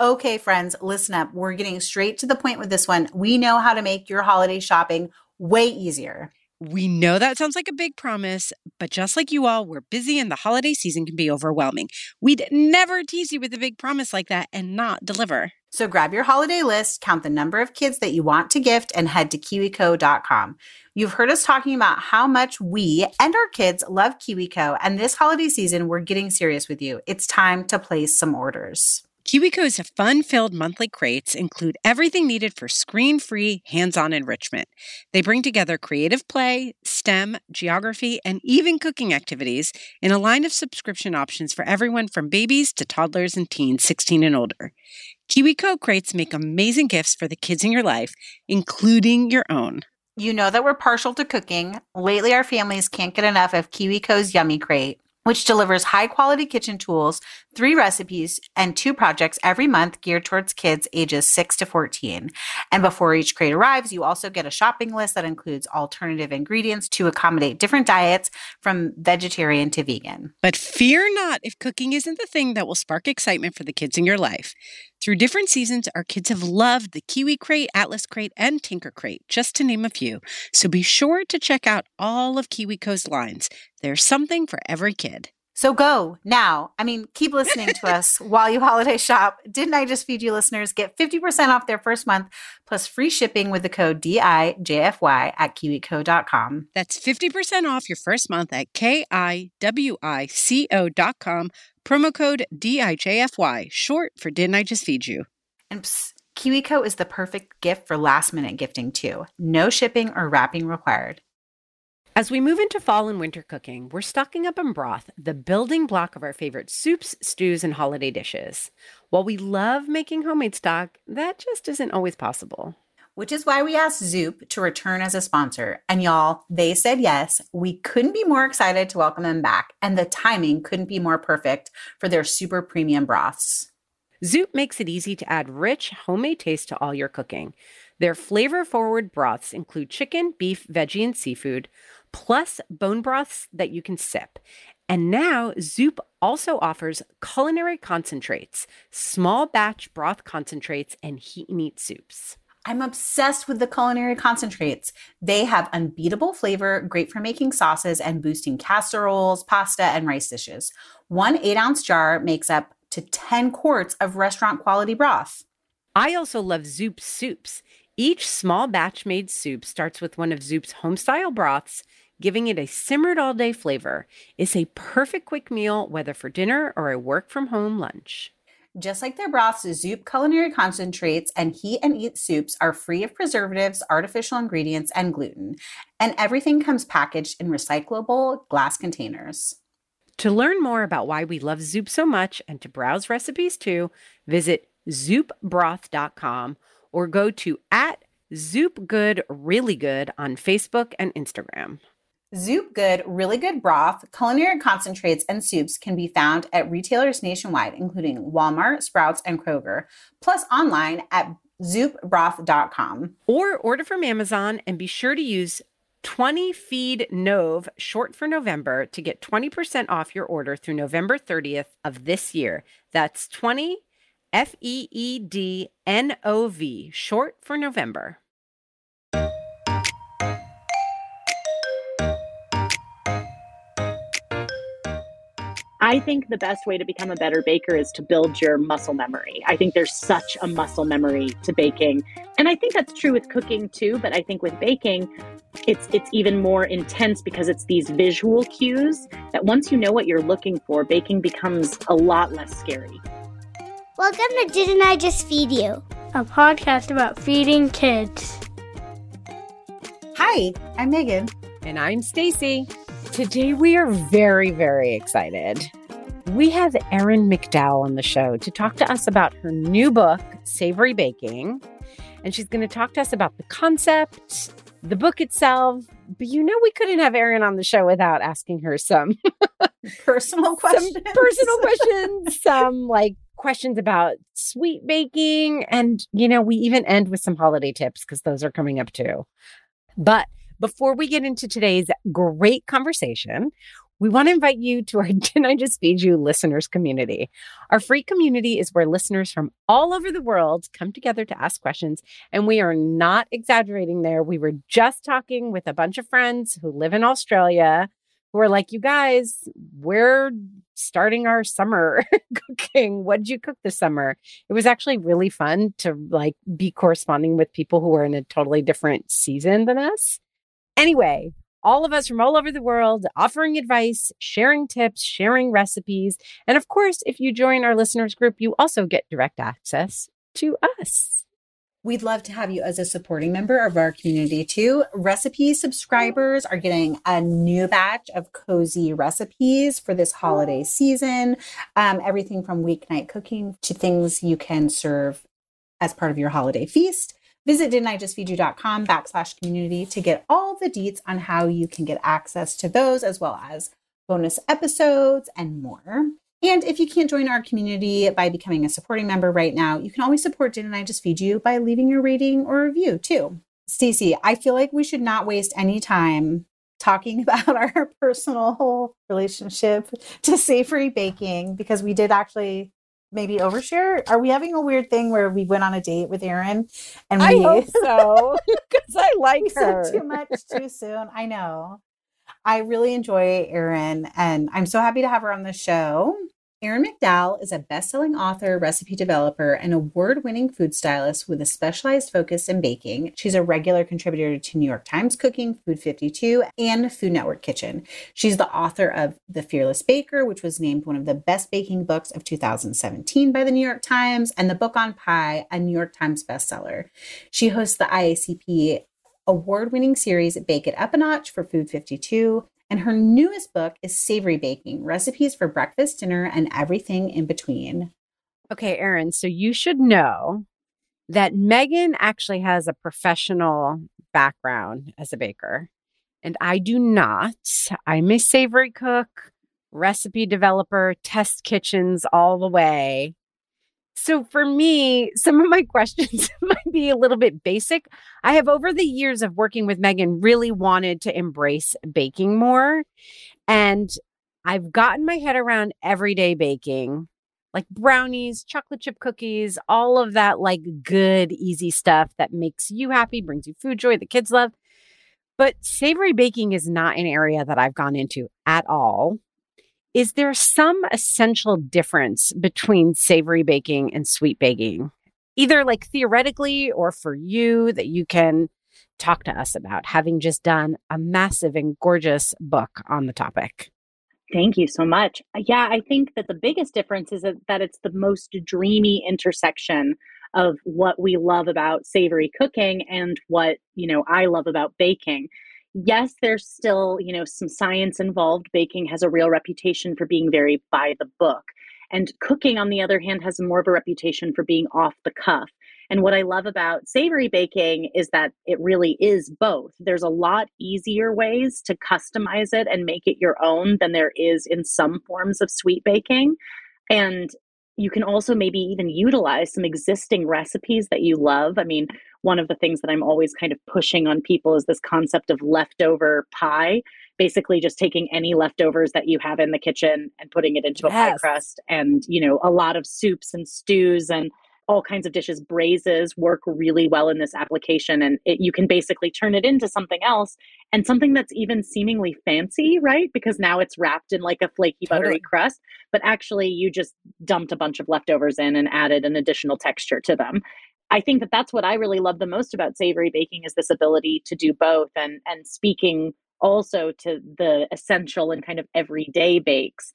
Okay, friends, listen up. We're getting straight to the point with this one. We know how to make your holiday shopping way easier. We know that sounds like a big promise, but just like you all, we're busy and the holiday season can be overwhelming. We'd never tease you with a big promise like that and not deliver. So grab your holiday list, count the number of kids that you want to gift, and head to kiwico.com. You've heard us talking about how much we and our kids love KiwiCo, and this holiday season, we're getting serious with you. It's time to place some orders. KiwiCo's fun filled monthly crates include everything needed for screen free, hands on enrichment. They bring together creative play, STEM, geography, and even cooking activities in a line of subscription options for everyone from babies to toddlers and teens 16 and older. KiwiCo crates make amazing gifts for the kids in your life, including your own. You know that we're partial to cooking. Lately, our families can't get enough of KiwiCo's Yummy Crate which delivers high quality kitchen tools, three recipes, and two projects every month geared towards kids ages 6 to 14. And before each crate arrives, you also get a shopping list that includes alternative ingredients to accommodate different diets from vegetarian to vegan. But fear not if cooking isn't the thing that will spark excitement for the kids in your life. Through different seasons, our kids have loved the Kiwi Crate, Atlas Crate, and Tinker Crate, just to name a few. So be sure to check out all of KiwiCo's lines. There's something for every kid. So go now. I mean, keep listening to us while you holiday shop. Didn't I just feed you listeners? Get 50% off their first month plus free shipping with the code DIJFY at kiwico.com. That's 50% off your first month at K-I-W-I-C-O.com. Promo code DIJFY, short for Didn't I Just Feed You? And psst, KiwiCo is the perfect gift for last minute gifting too. No shipping or wrapping required. As we move into fall and winter cooking, we're stocking up on broth, the building block of our favorite soups, stews, and holiday dishes. While we love making homemade stock, that just isn't always possible. Which is why we asked Zoup to return as a sponsor. And y'all, they said yes. We couldn't be more excited to welcome them back, and the timing couldn't be more perfect for their super premium broths. Zoup makes it easy to add rich, homemade taste to all your cooking. Their flavor forward broths include chicken, beef, veggie, and seafood plus bone broths that you can sip. And now Zoup also offers culinary concentrates, small batch broth concentrates, and heat and eat soups. I'm obsessed with the culinary concentrates. They have unbeatable flavor, great for making sauces and boosting casseroles, pasta, and rice dishes. One eight ounce jar makes up to 10 quarts of restaurant quality broth. I also love Zoup soups. Each small batch made soup starts with one of Zoup's homestyle broths giving it a simmered all day flavor. It's a perfect quick meal, whether for dinner or a work from home lunch. Just like their broths, Zoup culinary concentrates and heat and eat soups are free of preservatives, artificial ingredients, and gluten. And everything comes packaged in recyclable glass containers. To learn more about why we love Zoup so much and to browse recipes too, visit zoupbroth.com or go to at Zoup Good Really Good on Facebook and Instagram. Zoup Good, really good broth, culinary concentrates, and soups can be found at retailers nationwide, including Walmart, Sprouts, and Kroger, plus online at zoupbroth.com. Or order from Amazon and be sure to use 20 Feed Nov, short for November, to get 20% off your order through November 30th of this year. That's 20 F E E D N O V, short for November. I think the best way to become a better baker is to build your muscle memory. I think there's such a muscle memory to baking. And I think that's true with cooking too, but I think with baking, it's it's even more intense because it's these visual cues that once you know what you're looking for, baking becomes a lot less scary. Welcome to Didn't I Just Feed You? A podcast about feeding kids. Hi, I'm Megan. And I'm Stacy. Today we are very, very excited. We have Erin McDowell on the show to talk to us about her new book, Savory Baking. And she's going to talk to us about the concept, the book itself. But you know, we couldn't have Erin on the show without asking her some personal questions, some personal questions, some like questions about sweet baking. And, you know, we even end with some holiday tips because those are coming up too. But before we get into today's great conversation, we want to invite you to our Didn't I Just Feed You listeners community. Our free community is where listeners from all over the world come together to ask questions. And we are not exaggerating there. We were just talking with a bunch of friends who live in Australia who are like, you guys, we're starting our summer cooking. What did you cook this summer? It was actually really fun to like be corresponding with people who are in a totally different season than us. Anyway, all of us from all over the world offering advice, sharing tips, sharing recipes. And of course, if you join our listeners group, you also get direct access to us. We'd love to have you as a supporting member of our community too. Recipe subscribers are getting a new batch of cozy recipes for this holiday season. Um, everything from weeknight cooking to things you can serve as part of your holiday feast. Visit didn'tijustfeedyou.com backslash community to get all the deets on how you can get access to those as well as bonus episodes and more. And if you can't join our community by becoming a supporting member right now, you can always support Didn't I Just Feed You by leaving your rating or review too. Stacy, I feel like we should not waste any time talking about our personal relationship to savory baking because we did actually maybe overshare. Are we having a weird thing where we went on a date with Erin and we I hope so because I like her too much too soon? I know. I really enjoy Erin and I'm so happy to have her on the show. Erin McDowell is a best-selling author, recipe developer, and award-winning food stylist with a specialized focus in baking. She's a regular contributor to New York Times Cooking, Food 52, and Food Network Kitchen. She's the author of The Fearless Baker, which was named one of the best baking books of 2017 by the New York Times, and The Book on Pie, a New York Times bestseller. She hosts the IACP award winning series Bake It Up a Notch for Food 52. And her newest book is Savory Baking Recipes for Breakfast, Dinner, and Everything in Between. Okay, Erin, so you should know that Megan actually has a professional background as a baker, and I do not. I'm a savory cook, recipe developer, test kitchens all the way. So for me, some of my questions might be a little bit basic. I have over the years of working with Megan really wanted to embrace baking more. And I've gotten my head around everyday baking, like brownies, chocolate chip cookies, all of that like good, easy stuff that makes you happy, brings you food joy, the kids love. But savory baking is not an area that I've gone into at all. Is there some essential difference between savory baking and sweet baking? Either like theoretically or for you that you can talk to us about, having just done a massive and gorgeous book on the topic. Thank you so much. Yeah, I think that the biggest difference is that, it's the most dreamy intersection of what we love about savory cooking and what, you know, I love about baking yes, there's still, you know, some science involved. Baking has a real reputation for being very by the book. And cooking, on the other hand, has more of a reputation for being off the cuff. And what I love about savory baking is that it really is both. There's a lot easier ways to customize it and make it your own than there is in some forms of sweet baking. And you can also maybe even utilize some existing recipes that you love. I mean, one of the things that I'm always kind of pushing on people is this concept of leftover pie, basically just taking any leftovers that you have in the kitchen and putting it into a yes. pie crust and, you know, a lot of soups and stews and all kinds of dishes braises work really well in this application and it, you can basically turn it into something else and something that's even seemingly fancy right because now it's wrapped in like a flaky totally. buttery crust but actually you just dumped a bunch of leftovers in and added an additional texture to them I think that that's what I really love the most about savory baking is this ability to do both and and speaking also to the essential and kind of everyday bakes.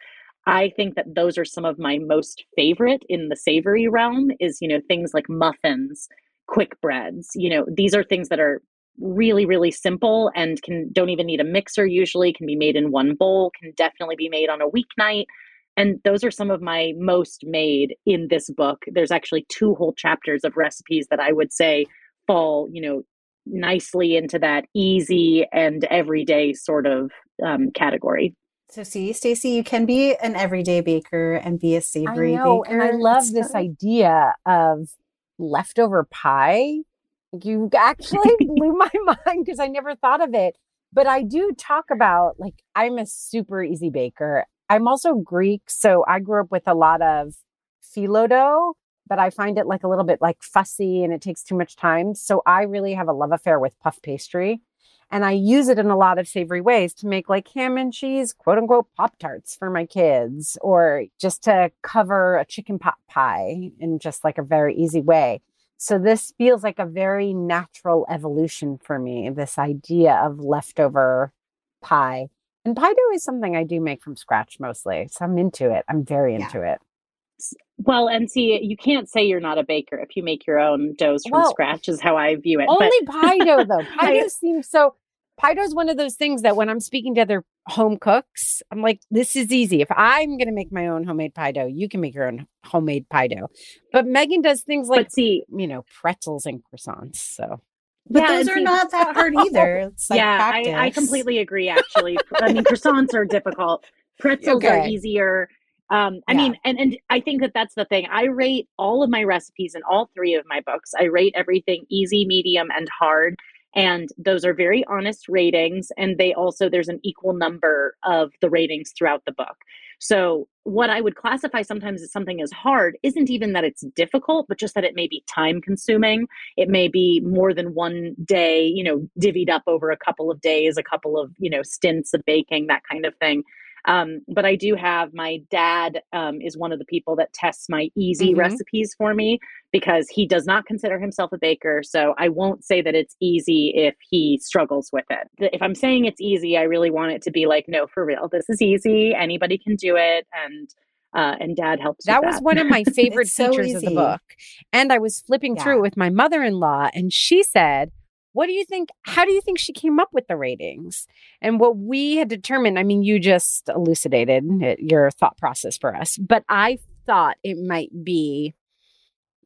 I think that those are some of my most favorite in the savory realm is, you know, things like muffins, quick breads. You know, these are things that are really really simple and can don't even need a mixer usually can be made in one bowl can definitely be made on a weeknight And those are some of my most made in this book. There's actually two whole chapters of recipes that I would say fall, you know, nicely into that easy and everyday sort of um, category. So see, Stacy, you can be an everyday baker and be a savory I know, baker. and I love this idea of leftover pie. You actually blew my mind because I never thought of it. But I do talk about like I'm a super easy baker. I'm also Greek, so I grew up with a lot of phyllo dough, but I find it like a little bit like fussy and it takes too much time. So I really have a love affair with puff pastry. And I use it in a lot of savory ways to make like ham and cheese, quote unquote, Pop Tarts for my kids, or just to cover a chicken pot pie in just like a very easy way. So this feels like a very natural evolution for me, this idea of leftover pie. And pie dough is something I do make from scratch mostly. So I'm into it. I'm very Yeah. into it. Well, and see, you can't say you're not a baker if you make your own doughs from Well, scratch, is how I view it. Only But pie dough though. Pie dough seems so pie dough is one of those things that when I'm speaking to other home cooks, I'm like, this is easy. If I'm gonna make my own homemade pie dough, you can make your own homemade pie dough. But Megan does things like but see, you know, pretzels and croissants. So But Yeah, those are not that hard either. It's like yeah, I, I completely agree. Actually, I mean, croissants are difficult. Pretzels are easier. Um, I Yeah. mean, and and I think that that's the thing. I rate all of my recipes in all three of my books. I rate everything easy, medium, and hard. And those are very honest ratings. And they also, there's an equal number of the ratings throughout the book. So, what I would classify sometimes as something as hard isn't even that it's difficult, but just that it may be time consuming. It may be more than one day, you know, divvied up over a couple of days, a couple of, you know, stints of baking, that kind of thing. Um, but I do have my dad um, is one of the people that tests my easy Mhm. recipes for me because he does not consider himself a baker. So I won't say that it's easy if he struggles with it. If I'm saying it's easy, I really want it to be like, no, for real, this is easy. Anybody can do it. And uh, and dad helps. with that was one of my favorite It's so features of the book. And I was flipping through Yeah. it with my mother-in-law and she said, "What do you think how do you think she came up with the ratings?" And what we had determined, I mean, you just elucidated it- your thought process for us, but I thought it might be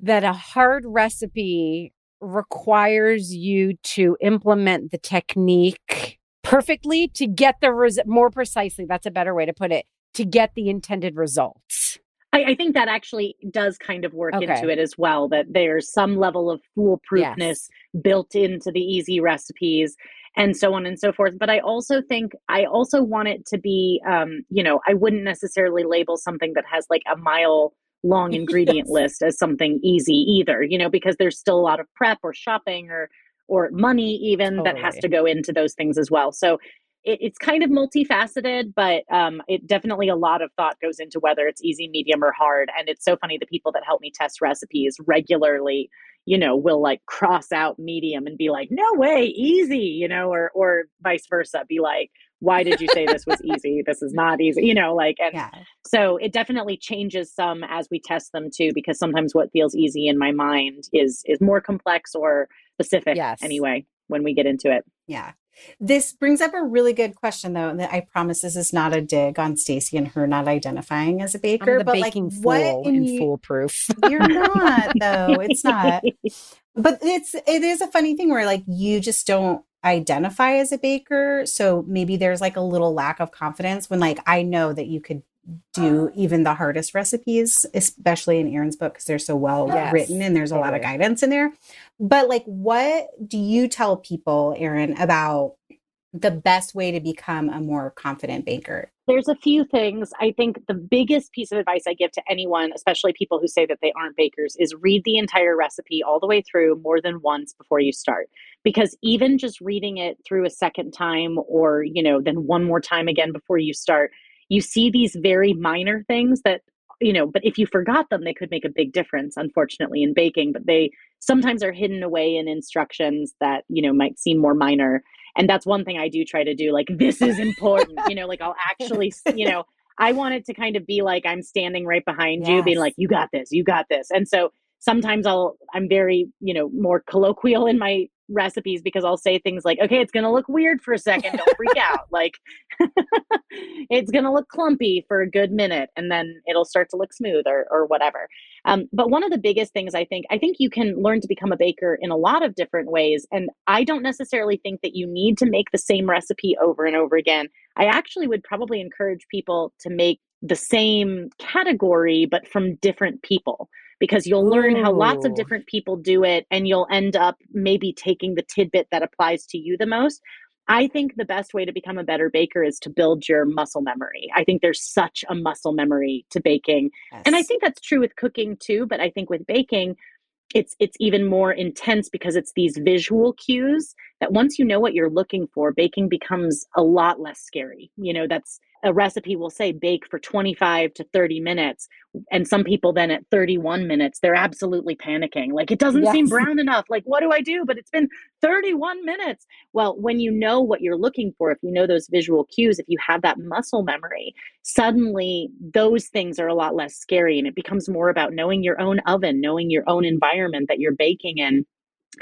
that a hard recipe requires you to implement the technique perfectly to get the res- more precisely that's a better way to put it to get the intended results I, I think that actually does kind of work Okay. into it as well. That there's some level of foolproofness Yes. built into the easy recipes and so on and so forth. But I also think I also want it to be, um, you know, I wouldn't necessarily label something that has like a mile long ingredient Yes. list as something easy either, you know, because there's still a lot of prep or shopping or or money even that has to go into those things as well. So it, it's kind of multifaceted, but um, it definitely a lot of thought goes into whether it's easy, medium, or hard. And it's so funny the people that help me test recipes regularly, you know, will like cross out medium and be like, "No way, easy," you know, or or vice versa, be like, "Why did you say this was easy? This is not easy," you know, like and Yeah. so it definitely changes some as we test them too, because sometimes what feels easy in my mind is is more complex or specific Yes. anyway when we get into it. Yeah. This brings up a really good question though. That I promise this is not a dig on Stacy and her not identifying as a baker. But baking like what and you- foolproof. You're not though. It's not. But it's it is a funny thing where like you just don't identify as a baker. So maybe there's like a little lack of confidence when like I know that you could do even the hardest recipes, especially in Erin's book because they're so well Yes, written and there's a lot of guidance in there. But like what do you tell people, Erin, about the best way to become a more confident baker? There's a few things. I think the biggest piece of advice I give to anyone, especially people who say that they aren't bakers, is read the entire recipe all the way through more than once before you start. Because even just reading it through a second time or, you know, then one more time again before you start, you see these very minor things that, you know, but if you forgot them, they could make a big difference, unfortunately, in baking. But they sometimes are hidden away in instructions that, you know, might seem more minor and that's one thing i do try to do like this is important you know like i'll actually you know i want it to kind of be like i'm standing right behind you being like you got this you got this and so sometimes i'll i'm very you know more colloquial in my recipes because I'll say things like, okay, it's going to look weird for a second. Don't freak out. Like, it's going to look clumpy for a good minute and then it'll start to look smooth or, or whatever. Um, but one of the biggest things I think, I think you can learn to become a baker in a lot of different ways. And I don't necessarily think that you need to make the same recipe over and over again. I actually would probably encourage people to make the same category, but from different people because you'll learn how lots of different people do it and you'll end up maybe taking the tidbit that applies to you the most. I think the best way to become a better baker is to build your muscle memory. I think there's such a muscle memory to baking. Yes. And I think that's true with cooking too, but I think with baking, it's it's even more intense because it's these visual cues that once you know what you're looking for baking becomes a lot less scary you know that's a recipe will say bake for 25 to 30 minutes and some people then at 31 minutes they're absolutely panicking like it doesn't yes. seem brown enough like what do i do? But it's been 31 minutes. Well when you know what you're looking for if you know those visual cues if you have that muscle memory suddenly those things are a lot less scary and it becomes more about knowing your own oven knowing your own environment that you're baking in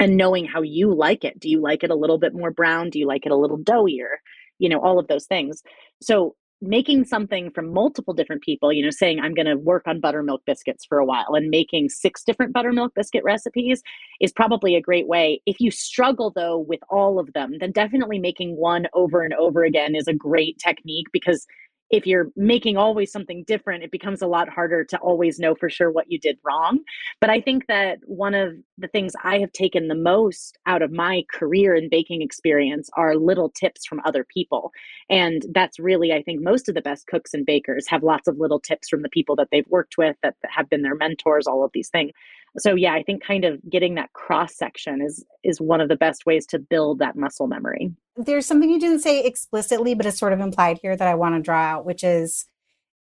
and knowing how you like it. Do you like it a little bit more brown? Do you like it a little doughier? You know all of those things. So making something from multiple different people, you know, saying I'm going to work on buttermilk biscuits for a while and making six different buttermilk biscuit recipes is probably a great way. If you struggle though with all of them, then definitely making one over and over again is a great technique because if you're making always something different, it becomes a lot harder to always know for sure what you did wrong. But I think that one of the things I have taken the most out of my career and baking experience are little tips from other people. And that's really, I think, most of the best cooks and bakers have lots of little tips from the people that they've worked with that have been their mentors, all of these things. So yeah, I think kind of getting that cross section is is one of the best ways to build that muscle memory there's something you didn't say explicitly, but it's sort of implied here that I want to draw out, which is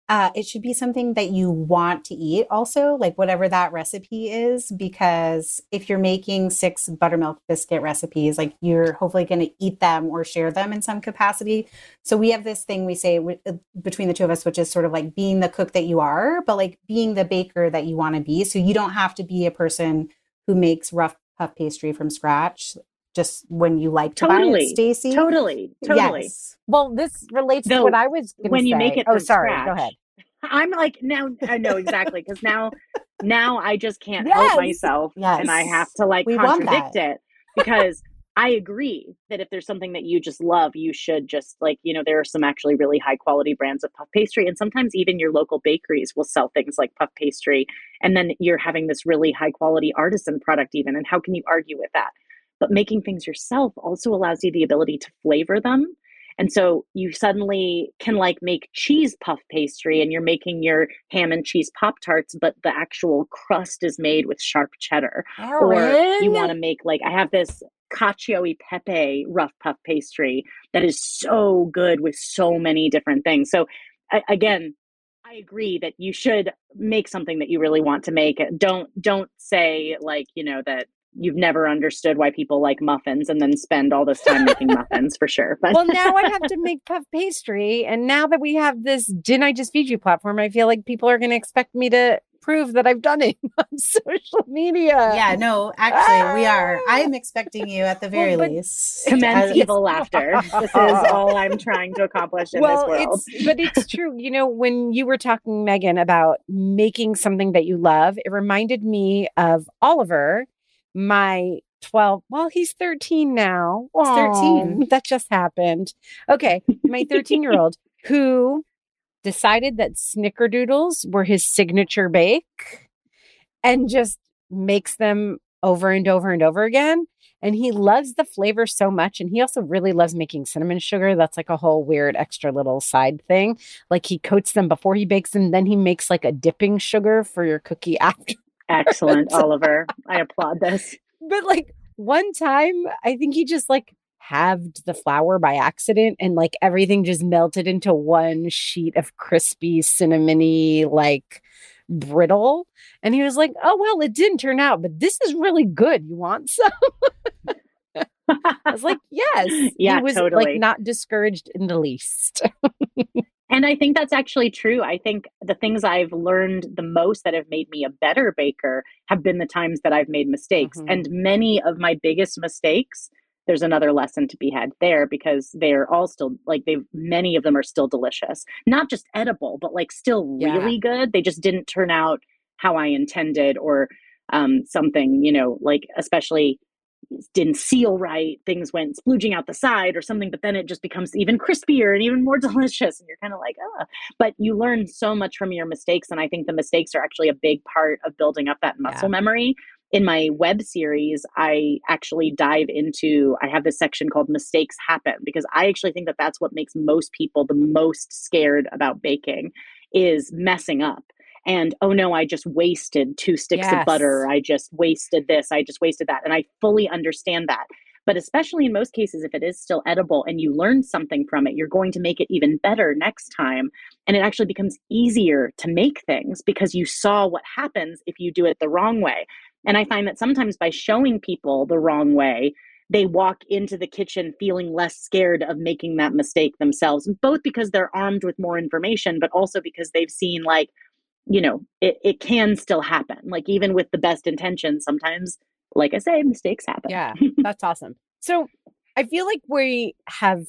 uh, it should be something that you want to eat also, like whatever that recipe is, because if you're making six buttermilk biscuit recipes, like you're hopefully going to eat them or share them in some capacity. So we have this thing we say w- uh, between the two of us, which is sort of like being the cook that you are, but like being the baker that you want to be. So you don't have to be a person who makes rough puff pastry from scratch just when you like to totally, buy it, Stacy. Totally, totally. Yes. Well, this relates Though, to what I was when say. you make it. Oh, sorry. Scratch, go ahead. I'm like now. I know exactly because now, now I just can't yes. help myself, yes. and I have to like we contradict it because I agree that if there's something that you just love, you should just like, you know, there are some actually really high quality brands of puff pastry. And sometimes even your local bakeries will sell things like puff pastry. And then you're having this really high quality artisan product, even. And how can you argue with that? But making things yourself also allows you the ability to flavor them. And so you suddenly can like make cheese puff pastry and you're making your ham and cheese pop tarts, but the actual crust is made with sharp cheddar. Or you want to make like I have this cacio e pepe rough puff pastry that is so good with so many different things. So I, again, I agree that you should make something that you really want to make. Don't don't say like, you know, that you've never understood why people like muffins and then spend all this time making muffins for sure. But well, now I have to make puff pastry. And now that we have this Didn't I Just Feed You platform, I feel like people are going to expect me to prove that I've done it on social media. Yeah, no, actually, ah! we are. I am expecting you at the very well, least. Commence evil laughter. This is all I'm trying to accomplish in well, this world. It's, but it's true. You know, when you were talking, Megan, about making something that you love, it reminded me of Oliver my 12 well he's 13 now. He's 13 that just happened. Okay my 13 year old who decided that snickerdoodles were his signature bake and just makes them over and over and over again. And he loves the flavor so much. And he also really loves making cinnamon sugar. That's like a whole weird extra little side thing. Like he coats them before he bakes them. Then he makes like a dipping sugar for your cookie after Excellent, Oliver. I applaud this. But like one time, I think he just like halved the flour by accident and like everything just melted into one sheet of crispy, cinnamony, like brittle. And he was like, Oh, well, it didn't turn out, but this is really good. You want some? I was like, Yes. Yeah, he was totally. like not discouraged in the least. And I think that's actually true. I think the things I've learned the most that have made me a better baker have been the times that I've made mistakes. Mm-hmm. And many of my biggest mistakes, there's another lesson to be had there because they're all still like they've many of them are still delicious. Not just edible, but like still yeah. really good. They just didn't turn out how I intended or um, something, you know, like especially didn't seal right, things went splooging out the side or something, but then it just becomes even crispier and even more delicious. And you're kind of like, oh, but you learn so much from your mistakes. And I think the mistakes are actually a big part of building up that muscle yeah. memory. In my web series, I actually dive into, I have this section called Mistakes Happen because I actually think that that's what makes most people the most scared about baking is messing up and oh no i just wasted two sticks yes. of butter. I just wasted this. I just wasted that. And i fully understand that. But especially in most cases if it is still edible and you learn something from it you're going to make it even better next time. And it actually becomes easier to make things because you saw what happens if you do it the wrong way. And i find that sometimes by showing people the wrong way they walk into the kitchen feeling less scared of making that mistake themselves both because they're armed with more information but also because they've seen like you know it, it can still happen like even with the best intentions sometimes like i say mistakes happen. Yeah that's awesome. So i feel like we have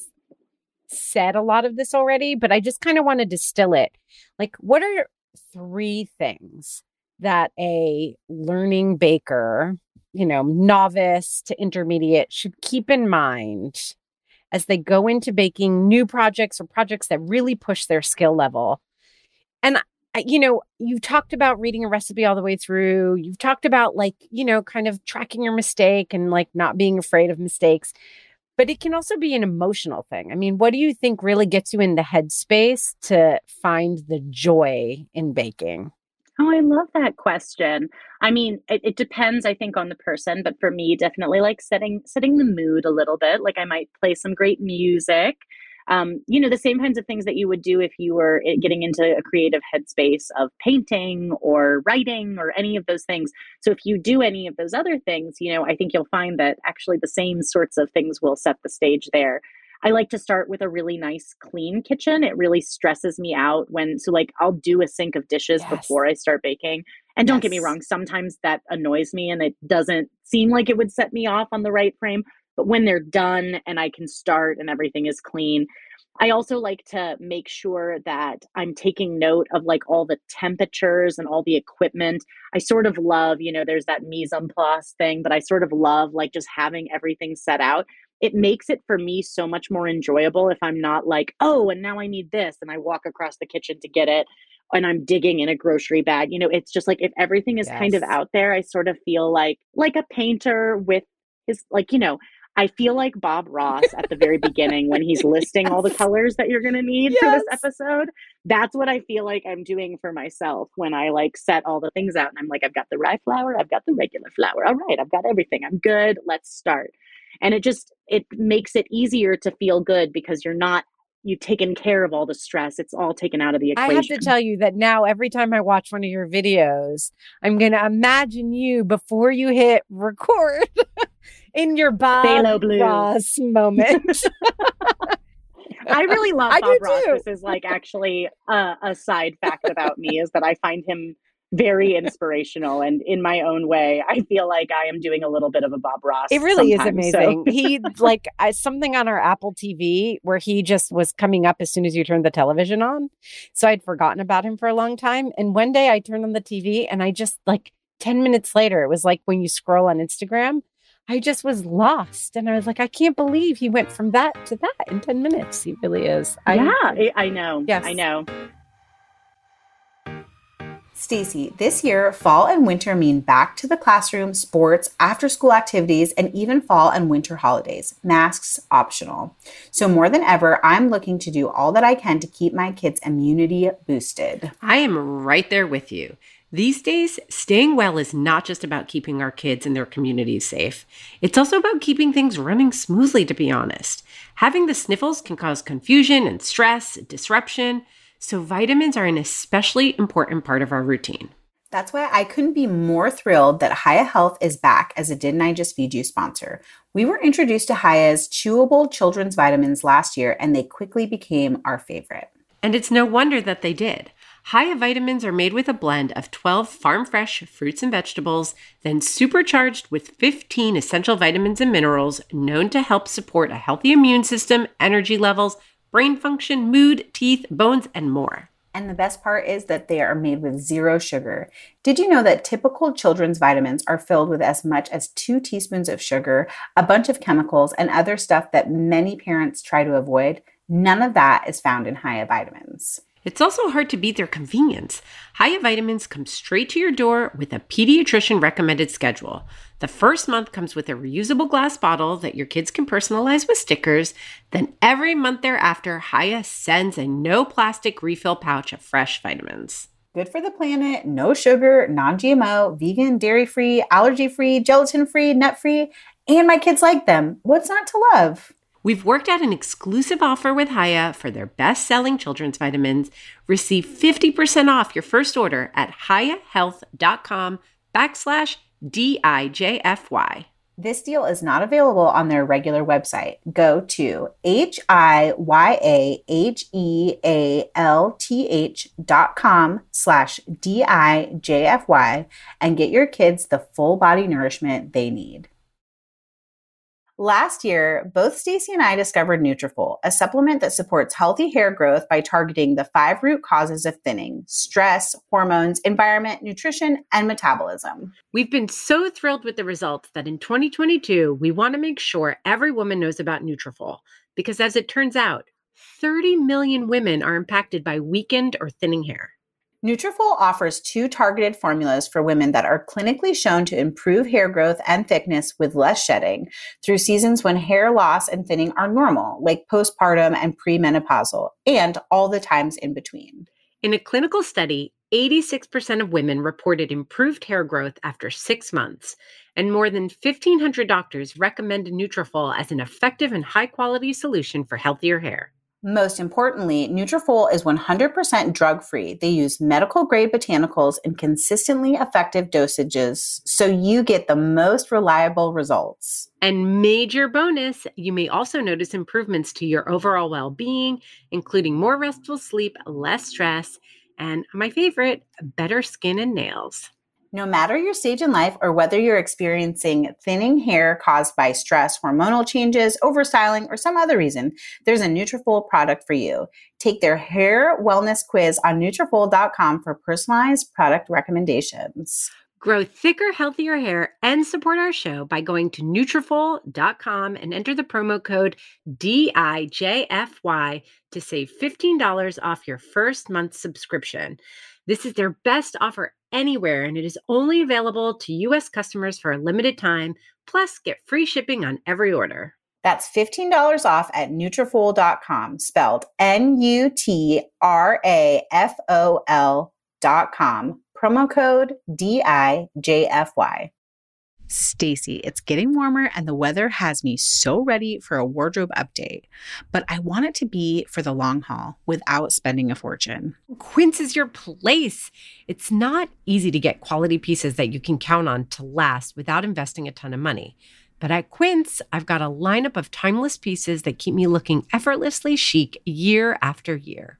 said a lot of this already but i just kind of want to distill it. Like what are three things that a learning baker you know novice to intermediate should keep in mind as they go into baking new projects or projects that really push their skill level? And you know, you've talked about reading a recipe all the way through. You've talked about like, you know, kind of tracking your mistake and like not being afraid of mistakes. But it can also be an emotional thing. I mean, what do you think really gets you in the headspace to find the joy in baking? Oh, I love that question. I mean, it, it, depends, I think, on the person, but for me, definitely like setting setting the mood a little bit. Like I might play some great music um, you know, the same kinds of things that you would do if you were eh, getting into a creative headspace of painting or writing or any of those things. So if you do any of those other things, you know, I think you'll find that actually the same sorts of things will set the stage there. I like to start with a really nice clean kitchen. It really stresses me out when so like I'll do a sink of dishes yes. before I start baking. And don't yes. get me wrong, sometimes that annoys me and it doesn't seem like it would set me off on the right frame. But when they're done and I can start and everything is clean, I also like to make sure that I'm taking note of like all the temperatures and all the equipment. I sort of love, you know, there's that mise en place thing, but I sort of love like just having everything set out. It makes it for me so much more enjoyable if I'm not like, oh, and now I need this. And I walk across the kitchen to get it and I'm digging in a grocery bag. You know, it's just like if everything is yes. kind of out there, I sort of feel like like a painter with his like, you know, I feel like Bob Ross at the very beginning when he's listing yes. all the colors that you're going to need yes. for this episode. That's what I feel like I'm doing for myself when I like set all the things out and I'm like, I've got the rye flour, I've got the regular flour. All right, I've got everything. I'm good. Let's start. And it just it makes it easier to feel good because you're not you've taken care of all the stress. It's all taken out of the equation. I have to tell you that now every time I watch one of your videos, I'm going to imagine you before you hit record in your Bob Ross moment. I really love I Bob Ross. Too. This is like actually a, a side fact about me is that I find him very inspirational and in my own way i feel like i am doing a little bit of a bob ross it really is amazing so. he like I, something on our apple tv where he just was coming up as soon as you turned the television on so i'd forgotten about him for a long time and one day i turned on the tv and i just like 10 minutes later it was like when you scroll on instagram I just was lost. And I was like, I can't believe he went from that to that in 10 minutes. He really is. I, yeah, I know. Yes. I know. Stacy, this year, fall and winter mean back to the classroom, sports, after school activities, and even fall and winter holidays. Masks optional. So, more than ever, I'm looking to do all that I can to keep my kids' immunity boosted. I am right there with you. These days, staying well is not just about keeping our kids and their communities safe. It's also about keeping things running smoothly, to be honest. Having the sniffles can cause confusion and stress, disruption, so vitamins are an especially important part of our routine. That's why I couldn't be more thrilled that Hiya Health is back as a Didn't I Just Feed You sponsor. We were introduced to Hiya's chewable children's vitamins last year and they quickly became our favorite. And it's no wonder that they did. Hiya vitamins are made with a blend of 12 farm fresh fruits and vegetables, then supercharged with 15 essential vitamins and minerals known to help support a healthy immune system, energy levels, brain function, mood, teeth, bones, and more. And the best part is that they are made with zero sugar. Did you know that typical children's vitamins are filled with as much as two teaspoons of sugar, a bunch of chemicals, and other stuff that many parents try to avoid? None of that is found in Hiya vitamins. It's also hard to beat their convenience. Hiya Vitamins come straight to your door with a pediatrician recommended schedule. The first month comes with a reusable glass bottle that your kids can personalize with stickers. Then every month thereafter, Hiya sends a no plastic refill pouch of fresh vitamins. Good for the planet, no sugar, non GMO, vegan, dairy free, allergy free, gelatin free, nut free, and my kids like them. What's not to love? We've worked out an exclusive offer with Hiya for their best selling children's vitamins. Receive 50% off your first order at hiyahealth.com backslash D-I-J-F-Y. This deal is not available on their regular website. Go to H-I-Y-A-H-E-A-L-T-H dot com slash D-I-J-F-Y and get your kids the full body nourishment they need. Last year, both Stacy and I discovered Nutrafol, a supplement that supports healthy hair growth by targeting the five root causes of thinning: stress, hormones, environment, nutrition, and metabolism. We've been so thrilled with the results that in 2022, we want to make sure every woman knows about Nutrafol because as it turns out, 30 million women are impacted by weakened or thinning hair. Nutrafol offers two targeted formulas for women that are clinically shown to improve hair growth and thickness with less shedding through seasons when hair loss and thinning are normal, like postpartum and premenopausal, and all the times in between. In a clinical study, 86% of women reported improved hair growth after six months, and more than 1,500 doctors recommended Nutrafol as an effective and high quality solution for healthier hair. Most importantly, Nutrafol is 100% drug-free. They use medical-grade botanicals in consistently effective dosages, so you get the most reliable results. And major bonus, you may also notice improvements to your overall well-being, including more restful sleep, less stress, and my favorite, better skin and nails. No matter your stage in life or whether you're experiencing thinning hair caused by stress, hormonal changes, overstyling, or some other reason, there's a Nutrafol product for you. Take their hair wellness quiz on Nutrafol.com for personalized product recommendations. Grow thicker, healthier hair and support our show by going to Nutrafol.com and enter the promo code DIJFY to save $15 off your first month subscription. This is their best offer anywhere, and it is only available to U.S. customers for a limited time. Plus, get free shipping on every order. That's $15 off at Nutrafol.com, spelled N-U-T-R-A-F-O-L dot com. Promo code D-I-J-F-Y. Stacy, it's getting warmer and the weather has me so ready for a wardrobe update, but I want it to be for the long haul without spending a fortune. Quince is your place. It's not easy to get quality pieces that you can count on to last without investing a ton of money. But at Quince, I've got a lineup of timeless pieces that keep me looking effortlessly chic year after year.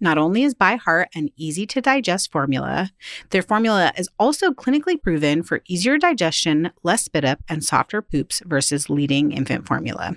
Not only is By Heart an easy to digest formula, their formula is also clinically proven for easier digestion, less spit up, and softer poops versus leading infant formula.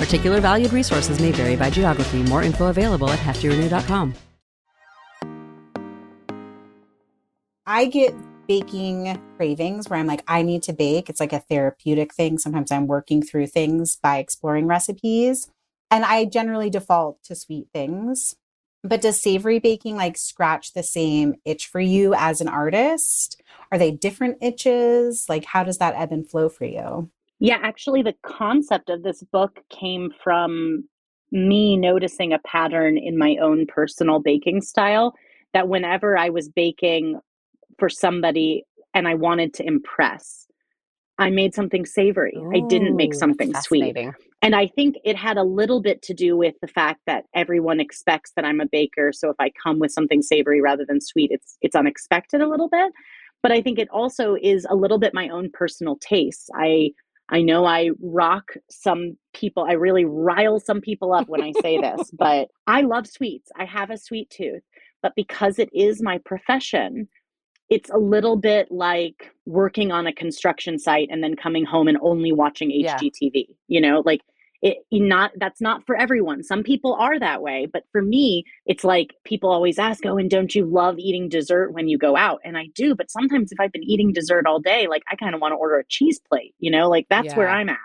Particular valued resources may vary by geography. More info available at heftyrenew.com. I get baking cravings where I'm like, I need to bake. It's like a therapeutic thing. Sometimes I'm working through things by exploring recipes. And I generally default to sweet things. But does savory baking like scratch the same itch for you as an artist? Are they different itches? Like, how does that ebb and flow for you? Yeah, actually, the concept of this book came from me noticing a pattern in my own personal baking style that whenever I was baking for somebody and I wanted to impress. I made something savory. Ooh, I didn't make something sweet. And I think it had a little bit to do with the fact that everyone expects that I'm a baker. So if I come with something savory rather than sweet, it's it's unexpected a little bit. But I think it also is a little bit my own personal taste. I I know I rock some people. I really rile some people up when I say this, but I love sweets. I have a sweet tooth. But because it is my profession, it's a little bit like working on a construction site and then coming home and only watching HGTV. Yeah. You know, like it not that's not for everyone. Some people are that way, but for me, it's like people always ask, "Oh, and don't you love eating dessert when you go out?" And I do, but sometimes if I've been eating dessert all day, like I kind of want to order a cheese plate, you know? Like that's yeah. where I'm at.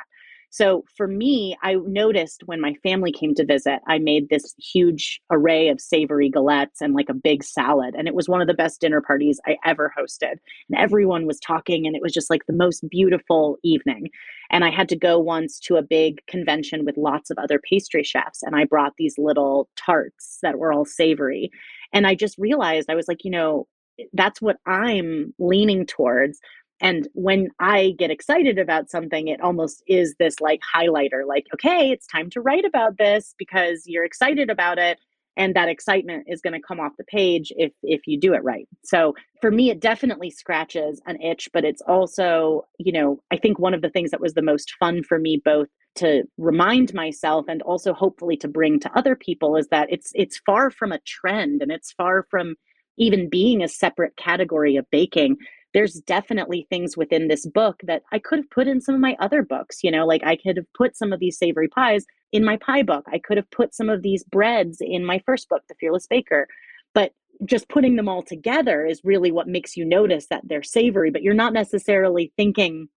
So for me, I noticed when my family came to visit, I made this huge array of savory galettes and like a big salad. And it was one of the best dinner parties I ever hosted. And everyone was talking, and it was just like the most beautiful evening. And I had to go once to a big convention with lots of other pastry chefs. And I brought these little tarts that were all savory. And I just realized I was like, you know, that's what I'm leaning towards and when I get excited about something, it almost is this like highlighter, like, okay, it's time to write about this because you're excited about it. And that excitement is going to come off the page if if you do it right. So for me, it definitely scratches an itch, but it's also, you know, I think one of the things that was the most fun for me both to remind myself and also hopefully to bring to other people is that it's it's far from a trend and it's far from even being a separate category of baking there's definitely things within this book that I could have put in some of my other books. You know, like I could have put some of these savory pies in my pie book. I could have put some of these breads in my first book, The Fearless Baker. But just putting them all together is really what makes you notice that they're savory, but you're not necessarily thinking.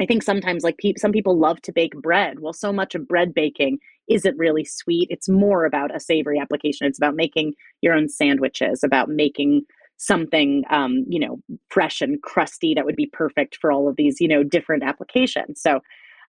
I think sometimes, like pe- some people love to bake bread. Well, so much of bread baking isn't really sweet. It's more about a savory application. It's about making your own sandwiches, about making something um, you know fresh and crusty that would be perfect for all of these you know different applications so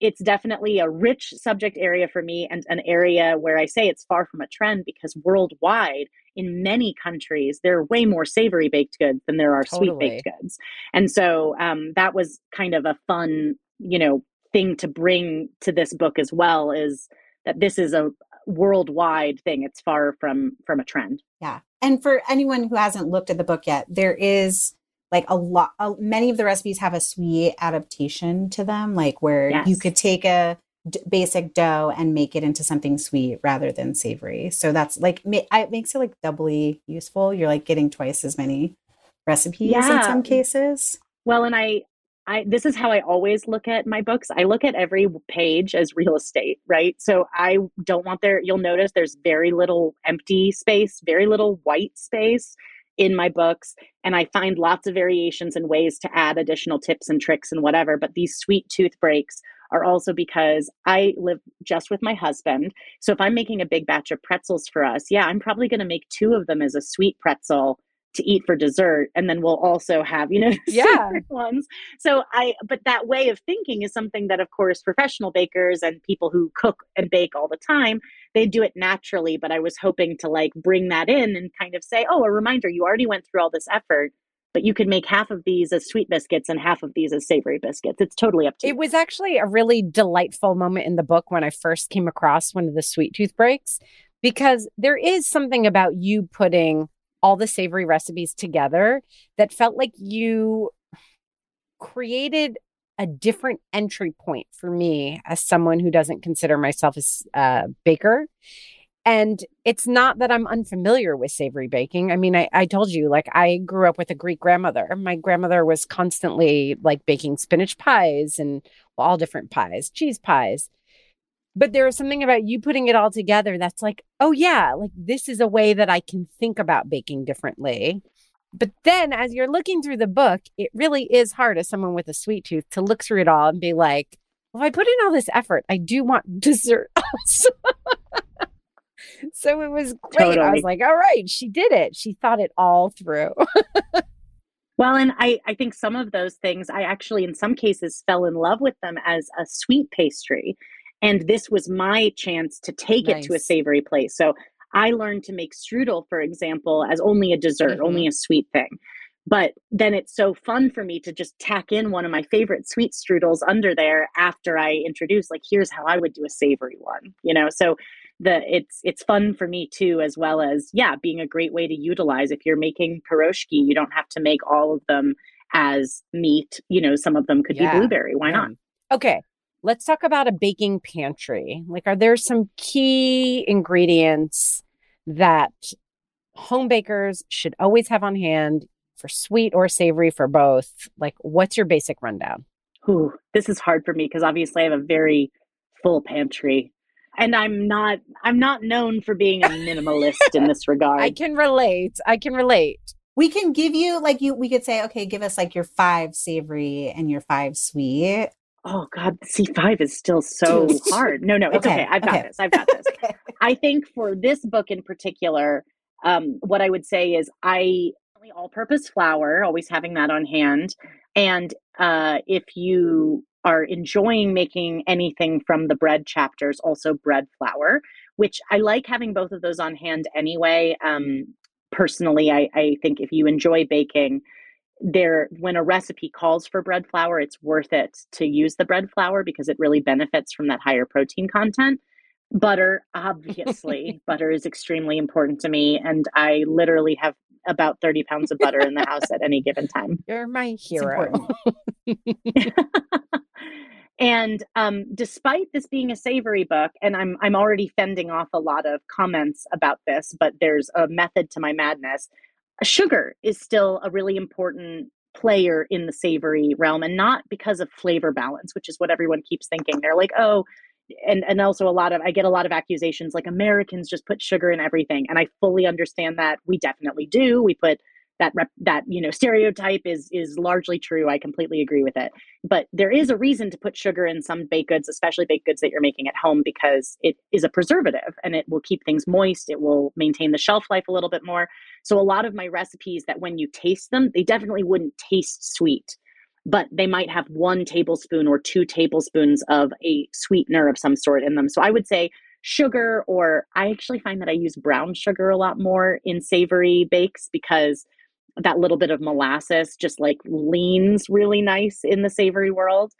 it's definitely a rich subject area for me and an area where I say it's far from a trend because worldwide, in many countries, there are way more savory baked goods than there are totally. sweet baked goods. And so um, that was kind of a fun, you know, thing to bring to this book as well is that this is a worldwide thing. It's far from from a trend. Yeah and for anyone who hasn't looked at the book yet, there is like a lot, many of the recipes have a sweet adaptation to them, like where yes. you could take a d- basic dough and make it into something sweet rather than savory. So that's like, ma- it makes it like doubly useful. You're like getting twice as many recipes yeah. in some cases. Well, and I, I this is how I always look at my books. I look at every page as real estate, right? So I don't want there you'll notice there's very little empty space, very little white space. in my books and I find lots of variations and ways to add additional tips and tricks and whatever. But these sweet tooth breaks are also because I live just with my husband. So if I'm making a big batch of pretzels for us, yeah, I'm probably going to make two of them as a sweet pretzel to eat for dessert and then we'll also have you know yeah ones so i but that way of thinking is something that of course professional bakers and people who cook and bake all the time they do it naturally but i was hoping to like bring that in and kind of say oh a reminder you already went through all this effort but you could make half of these as sweet biscuits and half of these as savory biscuits. It's totally up to you. It was actually a really delightful moment in the book when I first came across one of the sweet tooth breaks because there is something about you putting all the savory recipes together that felt like you created a different entry point for me as someone who doesn't consider myself a baker. And it's not that I'm unfamiliar with savory baking. I mean, I, I told you, like, I grew up with a Greek grandmother. My grandmother was constantly like baking spinach pies and all different pies, cheese pies but there is something about you putting it all together that's like, oh, yeah, like this is a way that I can think about baking differently. But then as you're looking through the book, it really is hard as someone with a sweet tooth to look through it all and be like, well, I put in all this effort. I do want dessert so it was great. Totally. I was like, all right, she did it. She thought it all through. well, and I, I think some of those things, I actually, in some cases, fell in love with them as a sweet pastry and this was my chance to take nice. it to a savory place. So I learned to make strudel, for example, as only a dessert, mm-hmm. only a sweet thing. But then it's so fun for me to just tack in one of my favorite sweet strudels under there after I introduce, like, here's how I would do a savory one, you know? So the it's it's fun for me too, as well as yeah, being a great way to utilize. If you're making pierogi, you don't have to make all of them as meat. You know, some of them could yeah. be blueberry. Why yeah. not? Okay. Let's talk about a baking pantry. Like, are there some key ingredients that home bakers should always have on hand for sweet or savory for both? Like, what's your basic rundown? Ooh, this is hard for me because obviously I have a very full pantry and i'm not i'm not known for being a minimalist in this regard i can relate i can relate we can give you like you we could say okay give us like your five savory and your five sweet oh god c5 is still so hard no no it's okay, okay. i've got okay. this i've got this okay. i think for this book in particular um, what i would say is i all purpose flour always having that on hand and uh, if you are enjoying making anything from the bread chapters also bread flour which i like having both of those on hand anyway um, personally I, I think if you enjoy baking there when a recipe calls for bread flour it's worth it to use the bread flour because it really benefits from that higher protein content. Butter obviously butter is extremely important to me and i literally have about 30 pounds of butter in the house at any given time. You're my hero. and um, despite this being a savory book and i'm i'm already fending off a lot of comments about this but there's a method to my madness sugar is still a really important player in the savory realm and not because of flavor balance which is what everyone keeps thinking. They're like oh and and also a lot of i get a lot of accusations like americans just put sugar in everything and i fully understand that. We definitely do. We put that rep, that you know stereotype is is largely true. I completely agree with it. But there is a reason to put sugar in some baked goods especially baked goods that you're making at home because it is a preservative and it will keep things moist. It will maintain the shelf life a little bit more. So a lot of my recipes that when you taste them they definitely wouldn't taste sweet but they might have one tablespoon or two tablespoons of a sweetener of some sort in them. So i would say sugar or i actually find that i use brown sugar a lot more in savory bakes because that little bit of molasses just like leans really nice in the savory world.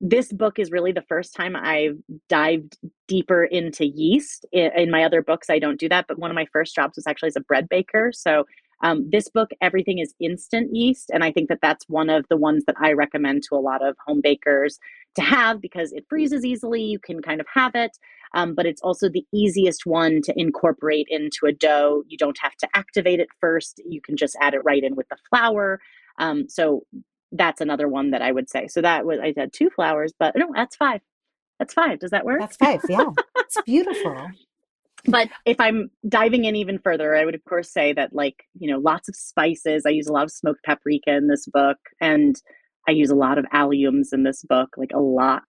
This book is really the first time I've dived deeper into yeast. In, my other books, I don't do that, but one of my first jobs was actually as a bread baker. So um, this book, everything is instant yeast. And I think that that's one of the ones that I recommend to a lot of home bakers to have because it freezes easily. You can kind of have it um, but it's also the easiest one to incorporate into a dough. You don't have to activate it first. You can just add it right in with the flour. Um, so that's another one that I would say. So that was I said two flowers, but no, that's five. That's five. Does that work? That's five. Yeah, it's beautiful. But if I'm diving in even further, I would of course say that like, you know, lots of spices. I use a lot of smoked paprika in this book and I use a lot of alliums in this book, like a lot.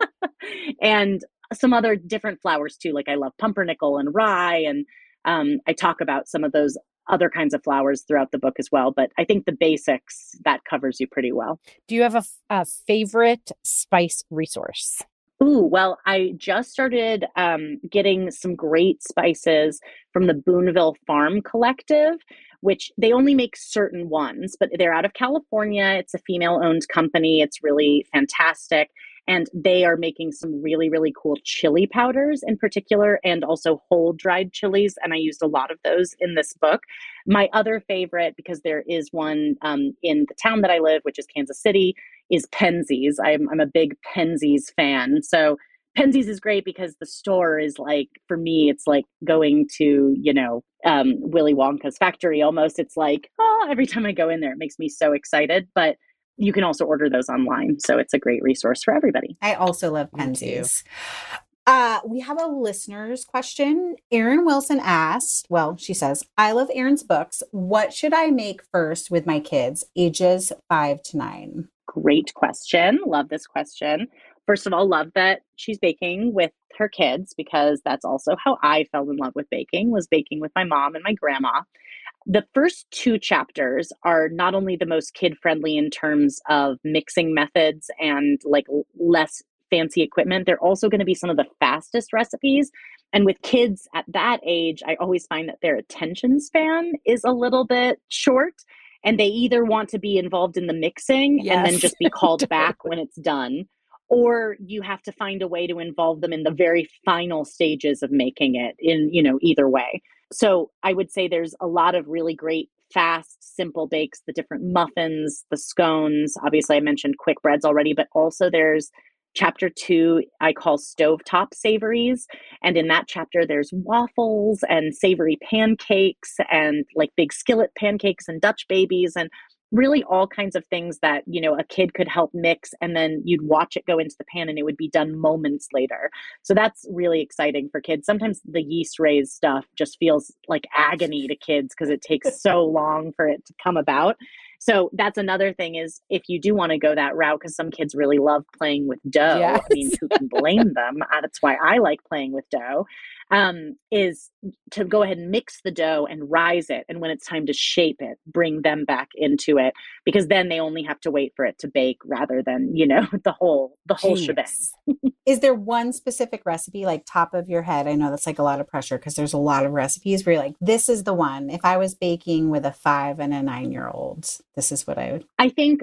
and some other different flowers too. Like I love pumpernickel and rye and um, I talk about some of those other kinds of flowers throughout the book as well. But I think the basics that covers you pretty well. Do you have a, a favorite spice resource? Ooh, well, I just started um, getting some great spices from the Boonville Barn Collective, which they only make certain ones, but they're out of California. It's a female owned company. It's really fantastic. And they are making some really, really cool chili powders in particular, and also whole dried chilies. And I used a lot of those in this book. My other favorite, because there is one um, in the town that I live, which is Kansas City, is Penzeys. I'm, I'm a big Penzeys fan. So Penzeys is great because the store is like, for me, it's like going to, you know, um, Willy Wonka's factory almost. It's like, oh, every time I go in there, it makes me so excited. But you can also order those online. So it's a great resource for everybody. I also love Penzeys. Uh, we have a listener's question. Erin Wilson asked, well, she says, I love Erin's books. What should I make first with my kids, ages five to nine? Great question. Love this question. First of all, love that she's baking with her kids because that's also how I fell in love with baking was baking with my mom and my grandma the first two chapters are not only the most kid friendly in terms of mixing methods and like less fancy equipment, they're also going to be some of the fastest recipes. And with kids at that age, I always find that their attention span is a little bit short. And they either want to be involved in the mixing yes. and then just be called back when it's done, or you have to find a way to involve them in the very final stages of making it in, you know, either way so I would say there's a lot of really great fast, simple bakes, the different muffins, the scones. Obviously, I mentioned quick breads already, but also there's chapter two I call stovetop savories. And in that chapter, there's waffles and savory pancakes and like big skillet pancakes and Dutch babies and really all kinds of things that you know a kid could help mix and then you'd watch it go into the pan and it would be done moments later so that's really exciting for kids sometimes the yeast raised stuff just feels like agony to kids because it takes so long for it to come about so that's another thing is if you do want to go that route because some kids really love playing with dough. Yes. i mean who can blame them? Uh, that's why i like playing with dough um, is to go ahead and mix the dough and rise it. And when it's time to shape it, bring them back into it because then they only have to wait for it to bake rather than, you know, the whole, the whole Jeez. shebang. is there one specific recipe, like top of your head? I know that's like a lot of pressure because there's a lot of recipes where you're like, this is the one. If I was baking with a five and a nine year old, this is what I would. I think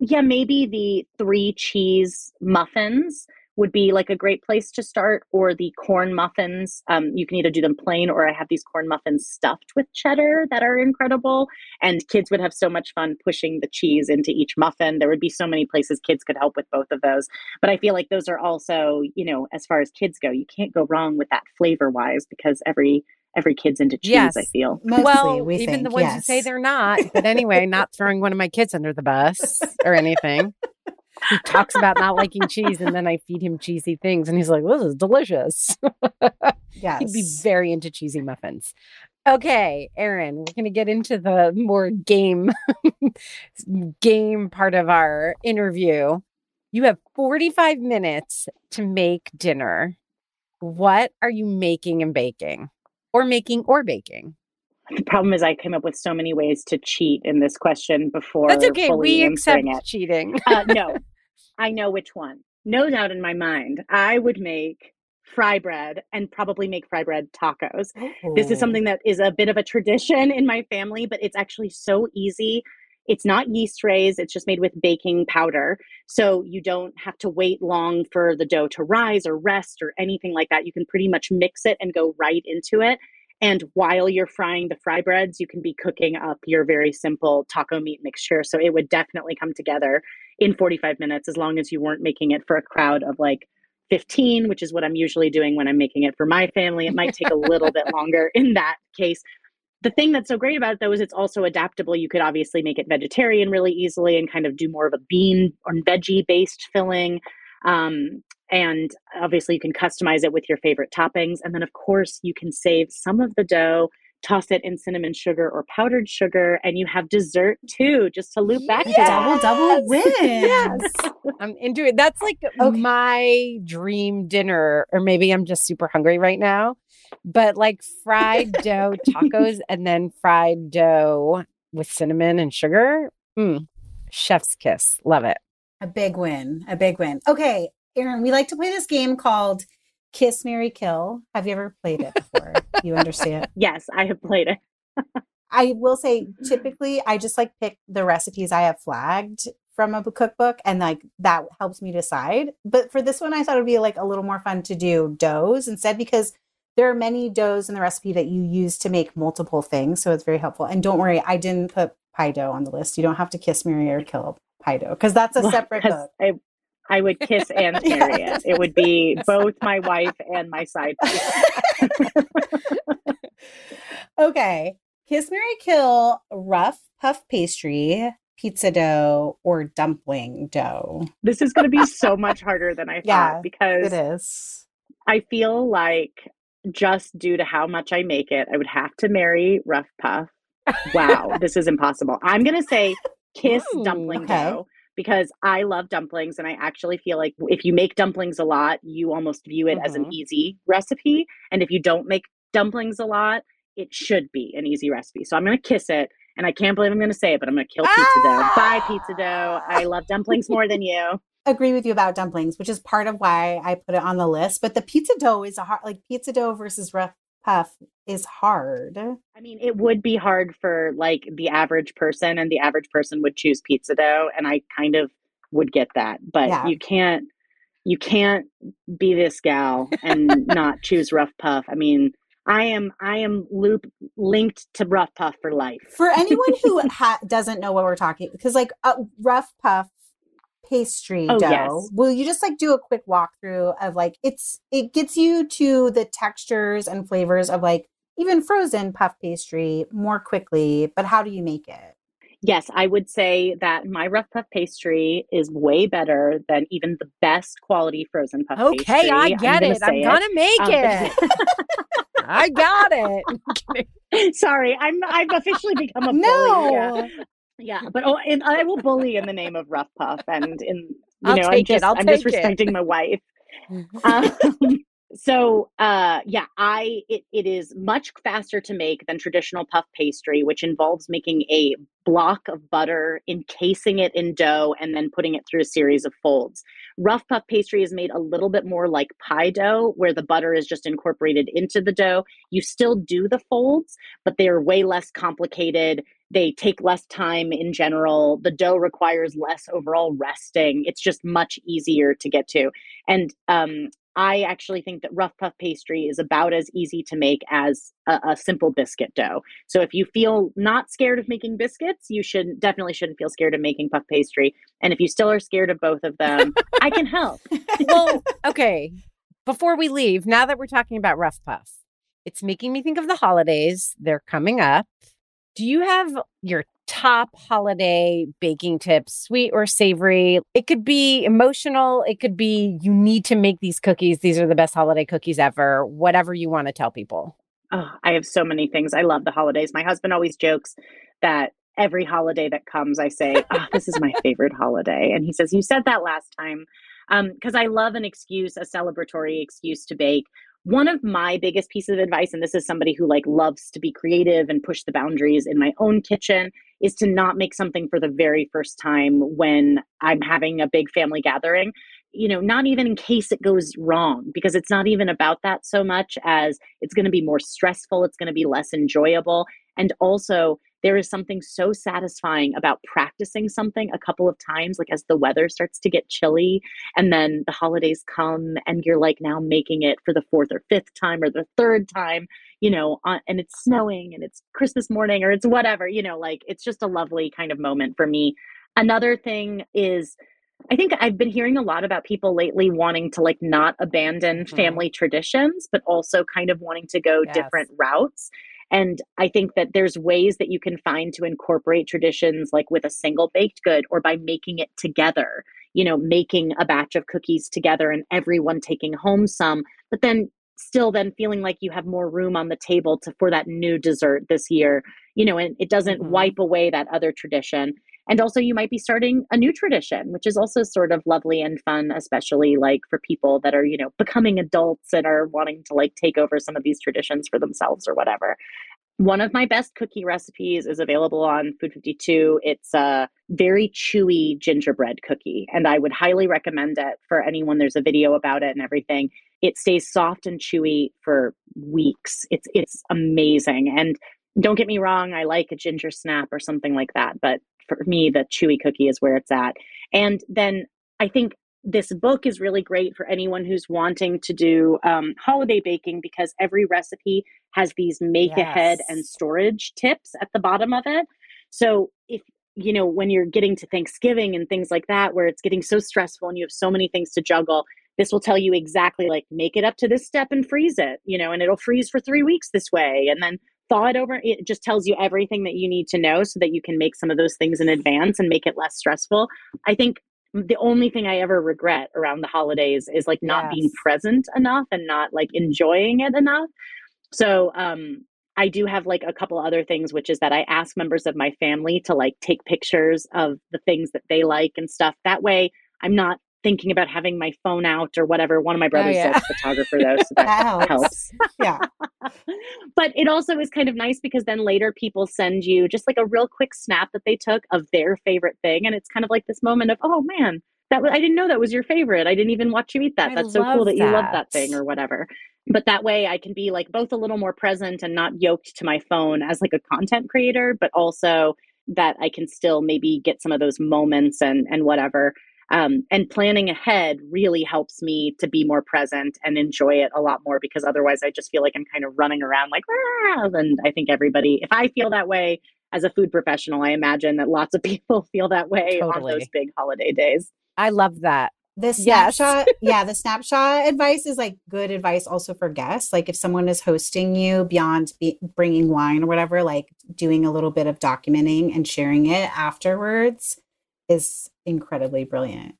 yeah, maybe the three cheese muffins would be like a great place to start, or the corn muffins. Um, you can either do them plain, or I have these corn muffins stuffed with cheddar that are incredible. And kids would have so much fun pushing the cheese into each muffin. There would be so many places kids could help with both of those. But I feel like those are also, you know, as far as kids go, you can't go wrong with that flavor wise because every every kid's into cheese. Yes. I feel Mostly, well, we even think, the ones yes. who say they're not. But anyway, not throwing one of my kids under the bus or anything he talks about not liking cheese and then I feed him cheesy things and he's like, this is delicious. yes. He'd be very into cheesy muffins. Okay, Erin, we're going to get into the more game game part of our interview. You have 45 minutes to make dinner. What are you making and baking? Or making or baking? The problem is I came up with so many ways to cheat in this question before. That's okay. We accept it. cheating. uh, no, I know which one. No doubt in my mind, I would make fry bread and probably make fry bread tacos. Oh. This is something that is a bit of a tradition in my family, but it's actually so easy. It's not yeast raised, it's just made with baking powder. So you don't have to wait long for the dough to rise or rest or anything like that. You can pretty much mix it and go right into it. And while you're frying the fry breads, you can be cooking up your very simple taco meat mixture. So it would definitely come together in 45 minutes as long as you weren't making it for a crowd of like 15, which is what I'm usually doing when I'm making it for my family. It might take a little bit longer in that case. The thing that's so great about it though is it's also adaptable. You could obviously make it vegetarian really easily and kind of do more of a bean or veggie based filling. Um, and obviously, you can customize it with your favorite toppings. And then, of course, you can save some of the dough toss it in cinnamon sugar or powdered sugar, and you have dessert too, just to loop back yes! to double double win. yes, I'm into it. That's like okay. my dream dinner, or maybe I'm just super hungry right now. But like fried dough tacos and then fried dough with cinnamon and sugar. Mm, chef's kiss. Love it. A big win. A big win. Okay, Erin, we like to play this game called Kiss Mary Kill. Have you ever played it before? you understand? Yes, I have played it. I will say typically I just like pick the recipes I have flagged from a cookbook and like that helps me decide. But for this one I thought it'd be like a little more fun to do doughs instead because there are many doughs in the recipe that you use to make multiple things. So it's very helpful. And don't worry, I didn't put pie dough on the list. You don't have to kiss Mary or kill because that's a separate book. I, I would kiss and marry yes. it. It would be both my wife and my side okay. Kiss Mary Kill rough puff pastry, pizza dough, or dumpling dough. This is gonna be so much harder than I thought yeah, because it is. I feel like just due to how much I make it, I would have to marry rough puff. Wow, this is impossible. I'm gonna say kiss Ooh, dumpling okay. dough because I love dumplings and I actually feel like if you make dumplings a lot, you almost view it mm-hmm. as an mm-hmm. easy recipe. And if you don't make dumplings a lot, it should be an easy recipe. So I'm going to kiss it. And I can't believe I'm going to say it, but I'm going to kill pizza ah! dough. Bye, pizza dough. I love dumplings more than you. Agree with you about dumplings, which is part of why I put it on the list. But the pizza dough is a hard, like pizza dough versus rough puff is hard. I mean, it would be hard for like the average person, and the average person would choose pizza dough, and I kind of would get that. But yeah. you can't you can't be this gal and not choose rough puff. I mean, I am I am loop linked to rough puff for life. For anyone who ha- doesn't know what we're talking, because like uh, rough puff pastry oh, dough. Yes. Will you just like do a quick walkthrough of like it's it gets you to the textures and flavors of like even frozen puff pastry more quickly, but how do you make it? Yes, I would say that my rough puff pastry is way better than even the best quality frozen puff okay, pastry. I get I'm it. I'm gonna make um, it. I got it. Sorry, I'm I've officially become a no. bully. Yeah. Yeah, but oh, and I will bully in the name of Rough Puff, and in you I'll know, I'm just I'm just respecting my wife. um, so uh yeah i it, it is much faster to make than traditional puff pastry which involves making a block of butter encasing it in dough and then putting it through a series of folds. Rough puff pastry is made a little bit more like pie dough where the butter is just incorporated into the dough. You still do the folds but they are way less complicated. They take less time in general. The dough requires less overall resting. It's just much easier to get to. And um, I actually think that rough puff pastry is about as easy to make as a, a, simple biscuit dough. So if you feel not scared of making biscuits, you should definitely shouldn't feel scared of making puff pastry. And if you still are scared of both of them, I can help. well, okay. Before we leave, now that we're talking about rough puff, it's making me think of the holidays. They're coming up. Do you have your top holiday baking tips, sweet or savory. It could be emotional. It could be you need to make these cookies. These are the best holiday cookies ever. Whatever you want to tell people. Oh, I have so many things. I love the holidays. My husband always jokes that every holiday that comes, I say, oh, this is my favorite holiday. And he says, You said that last time. Because um, I love an excuse, a celebratory excuse to bake one of my biggest pieces of advice and this is somebody who like loves to be creative and push the boundaries in my own kitchen is to not make something for the very first time when i'm having a big family gathering you know not even in case it goes wrong because it's not even about that so much as it's going to be more stressful it's going to be less enjoyable and also there is something so satisfying about practicing something a couple of times like as the weather starts to get chilly and then the holidays come and you're like now making it for the fourth or fifth time or the third time you know on, and it's snowing and it's christmas morning or it's whatever you know like it's just a lovely kind of moment for me another thing is I think I've been hearing a lot about people lately wanting to like not abandon mm-hmm. family traditions, but also kind of wanting to go yes. different routes. And I think that there's ways that you can find to incorporate traditions like with a single baked good or by making it together. you know, making a batch of cookies together and everyone taking home some, but then still then feeling like you have more room on the table to for that new dessert this year you know and it doesn't mm-hmm. wipe away that other tradition and also you might be starting a new tradition which is also sort of lovely and fun especially like for people that are you know becoming adults and are wanting to like take over some of these traditions for themselves or whatever one of my best cookie recipes is available on Food 52. It's a very chewy gingerbread cookie, and I would highly recommend it for anyone. There's a video about it and everything. It stays soft and chewy for weeks. It's it's amazing. And don't get me wrong, I like a ginger snap or something like that, but for me, the chewy cookie is where it's at. And then I think this book is really great for anyone who's wanting to do um, holiday baking because every recipe has these make yes. ahead and storage tips at the bottom of it. So if you know when you're getting to Thanksgiving and things like that, where it's getting so stressful and you have so many things to juggle, this will tell you exactly like make it up to this step and freeze it, you know, and it'll freeze for three weeks this way, and then thaw it over. It just tells you everything that you need to know so that you can make some of those things in advance and make it less stressful. I think the only thing I ever regret around the holidays is like not yes. being present enough and not like enjoying it enough. So um I do have like a couple other things, which is that I ask members of my family to like take pictures of the things that they like and stuff. That way I'm not thinking about having my phone out or whatever. One of my oh, brothers oh, yeah. is a photographer though, so that, that helps. helps. Yeah. but it also is kind of nice because then later people send you just like a real quick snap that they took of their favorite thing. And it's kind of like this moment of, oh man, that was, I didn't know that was your favorite. I didn't even watch you eat that. I That's so cool that, that you love that thing or whatever. But that way I can be like both a little more present and not yoked to my phone as like a content creator, but also that I can still maybe get some of those moments and and whatever um, and planning ahead really helps me to be more present and enjoy it a lot more because otherwise I just feel like I'm kind of running around like, ah! and I think everybody, if I feel that way as a food professional, I imagine that lots of people feel that way totally. on those big holiday days. I love that. The snapshot, yes. yeah, the snapshot advice is like good advice also for guests. Like if someone is hosting you beyond be- bringing wine or whatever, like doing a little bit of documenting and sharing it afterwards is incredibly brilliant.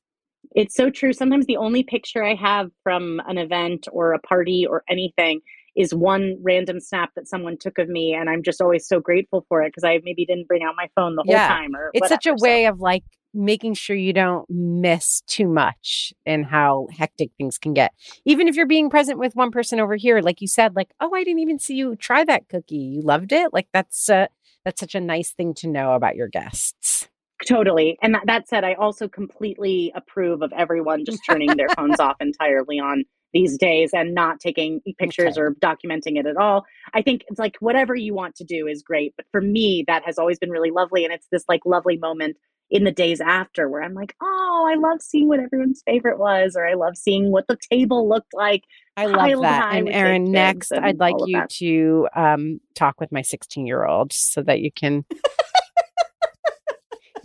It's so true. Sometimes the only picture I have from an event or a party or anything is one random snap that someone took of me and I'm just always so grateful for it because I maybe didn't bring out my phone the whole yeah. time or It's whatever, such a way of like making sure you don't miss too much and how hectic things can get. Even if you're being present with one person over here like you said like, "Oh, I didn't even see you try that cookie. You loved it?" Like that's uh, that's such a nice thing to know about your guests. Totally. And that, that said, I also completely approve of everyone just turning their phones off entirely on these days and not taking pictures okay. or documenting it at all. I think it's like whatever you want to do is great. But for me, that has always been really lovely. And it's this like lovely moment in the days after where I'm like, oh, I love seeing what everyone's favorite was, or I love seeing what the table looked like. I love that. And Erin, next, I'd like you to um, talk with my 16 year old so that you can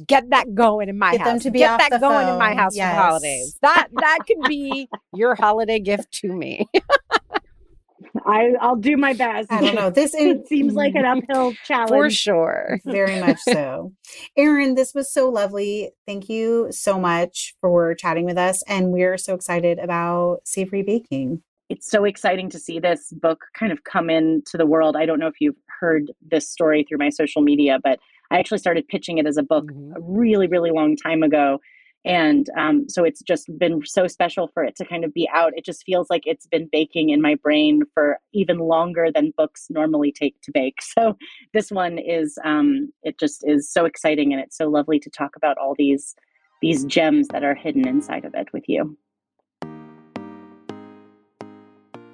get that going in my get house. Them to be get that going phone. in my house yes. for holidays. That that could be your holiday gift to me. I I'll do my best. I don't know. This it seems like an uphill challenge for sure. Very much so. Erin, this was so lovely. Thank you so much for chatting with us, and we're so excited about savory baking. It's so exciting to see this book kind of come into the world. I don't know if you've heard this story through my social media, but I actually started pitching it as a book mm-hmm. a really, really long time ago. And um, so it's just been so special for it to kind of be out. It just feels like it's been baking in my brain for even longer than books normally take to bake. So this one is, um, it just is so exciting and it's so lovely to talk about all these these gems that are hidden inside of it with you.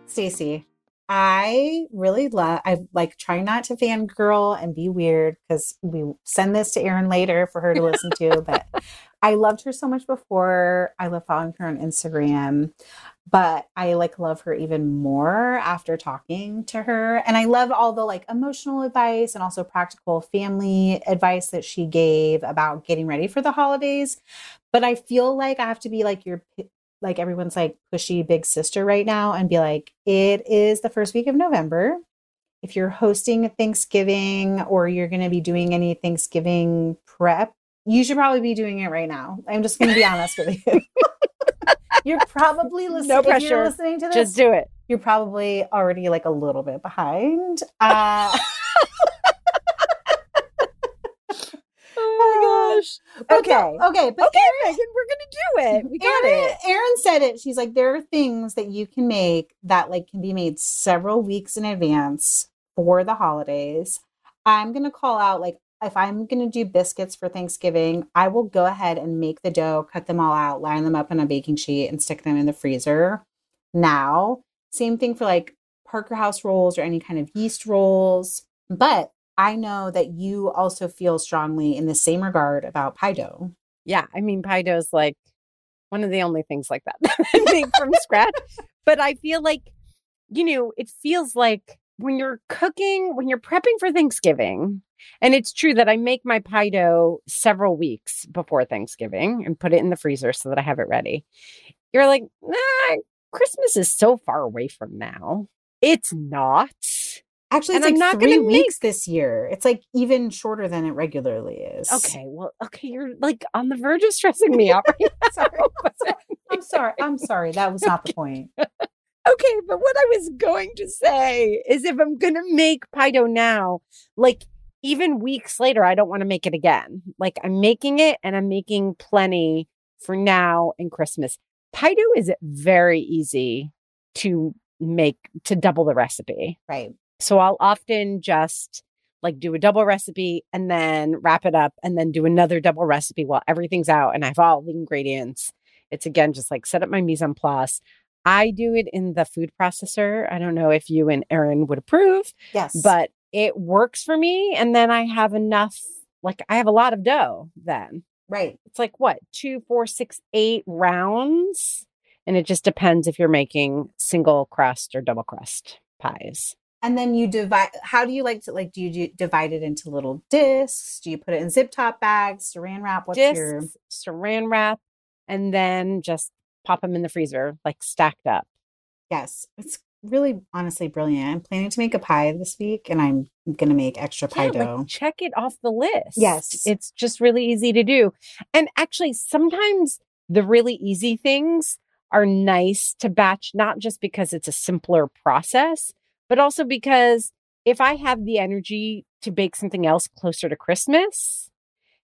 Stacy, I really love, I like try not to fangirl and be weird because we send this to Erin later for her to listen to. But I loved her so much before. I love following her on Instagram, but I like love her even more after talking to her. And I love all the like emotional advice and also practical family advice that she gave about getting ready for the holidays. But I feel like I have to be like your like everyone's like pushy big sister right now and be like, it is the first week of November. If you're hosting Thanksgiving or you're going to be doing any Thanksgiving prep, You should probably be doing it right now. I'm just going to be honest with you. you're probably listening. No pressure. listening to this. Just do it. you're probably already like a little bit behind. Uh, Oh my gosh. okay, Okay. okay, but Okay, Megan, we're gonna do it. We got Erin, it. Erin said it. She's like, there are things that you can make that like can be made several weeks in advance for the holidays. I'm gonna call out like if I'm gonna do biscuits for Thanksgiving, I will go ahead and make the dough, cut them all out, line them up on a baking sheet, and stick them in the freezer. Now, same thing for like Parker House rolls or any kind of yeast rolls. But I know that you also feel strongly in the same regard about pie dough. Yeah, I mean, pie dough is like one of the only things like that that I make from scratch. But I feel like, you know, it feels like when you're cooking, when you're prepping for Thanksgiving, and it's true that I make my pie dough several weeks before Thanksgiving and put it in the freezer so that I have it ready. You're like, nah, Christmas is so far away from now. It's not. Actually, And it's I'm like not three gonna make- weeks this year. It's like even shorter than it regularly is. Okay, well, okay, you're like on the verge of stressing me out right sorry. I'm sorry. I'm sorry. That was not the point. Okay, but what I was going to say is if I'm going to make pie dough now, like even weeks later, I don't want to make it again. Like I'm making it and I'm making plenty for now and Christmas. Pie dough is very easy to make to double the recipe. Right. So I'll often just like do a double recipe and then wrap it up and then do another double recipe while everything's out and I have all the ingredients. It's again just like set up my mise en place. I do it in the food processor. I don't know if you and Erin would approve, Yes. but it works for me. And then I have enough, like I have a lot of dough then. right. It's like what, two, four, six, eight rounds? And it just depends if you're making single crust or double crust pies. And then you divide. How do you like to like? Do you do, divide it into little discs? Do you put it in zip top bags, saran wrap? What's discs, your? saran wrap, and then just pop them in the freezer, like stacked up. Yes, it's really honestly brilliant. I'm planning to make a pie this week, and I'm gonna make extra pie Yeah, dough. like check it off the list. Yes. It's just really easy to do. And actually, sometimes the really easy things are nice to batch, not just because it's a simpler process, but also because if I have the energy to bake something else closer to Christmas,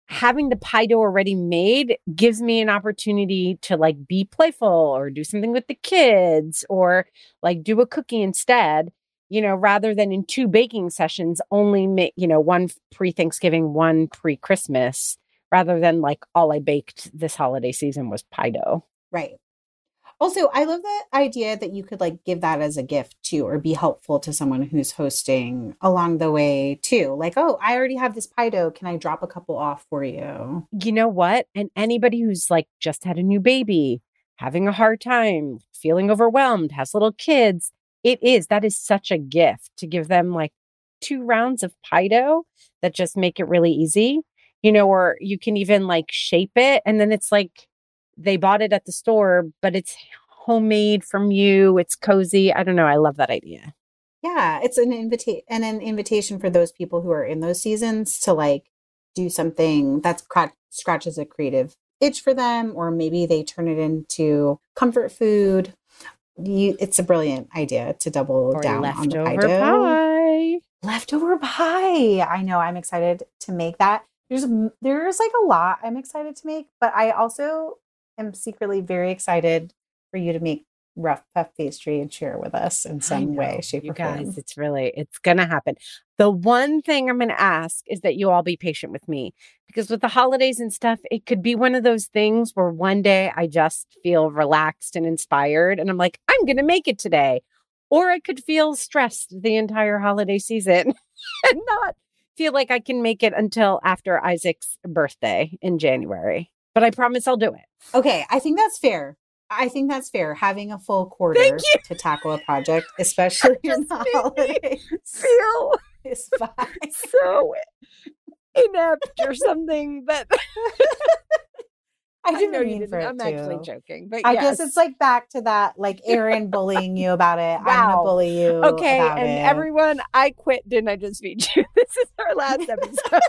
having the pie dough already made gives me an opportunity to like be playful or do something with the kids or like do a cookie instead you know rather than in two baking sessions only make you know one pre-thanksgiving one pre-christmas rather than like all i baked this holiday season was pie dough Right. Also, I love the idea that you could like give that as a gift too, or be helpful to someone who's hosting along the way too. Like, oh, I already have this pie dough. Can I drop a couple off for you? you know what and anybody who's like just had a new baby having a hard time feeling overwhelmed has little kids it is that is such a gift to give them like two rounds of pie dough that just make it really easy you know or you can even like shape it and then it's like they bought it at the store but it's homemade from you it's cozy i don't know i love that idea Yeah, it's an invitation and an invitation for those people who are in those seasons to like do something that's cra- scratches a creative itch for them, or maybe they turn it into comfort food. You, it's a brilliant idea to double or down on the leftover pie dough. pie leftover pie. I know I'm excited to make that. There's there's like a lot I'm excited to make, but I also am secretly very excited for you to make rough puff pastry and share with us in some way, shape, you or guys, form. it's really it's gonna happen. The one thing I'm gonna ask is that you all be patient with me because with the holidays and stuff, it could be one of those things where one day I just feel relaxed and inspired, and I'm like, I'm gonna make it today, or I could feel stressed the entire holiday season and not feel like I can make it until after Isaac's birthday in January. But I promise I'll do it. Okay, I think that's fair. I think that's fair. Having a full quarter to tackle a project, especially in the holidays, Feel is fine. so inept or something that I I didn't know you mean didn't. for it I'm actually joking, but I yes. guess it's like back to that, like Erin bullying you about it. I'm Wow. gonna bully you. okay. And it. everyone, I quit. Didn't I just feed you? This is our last episode.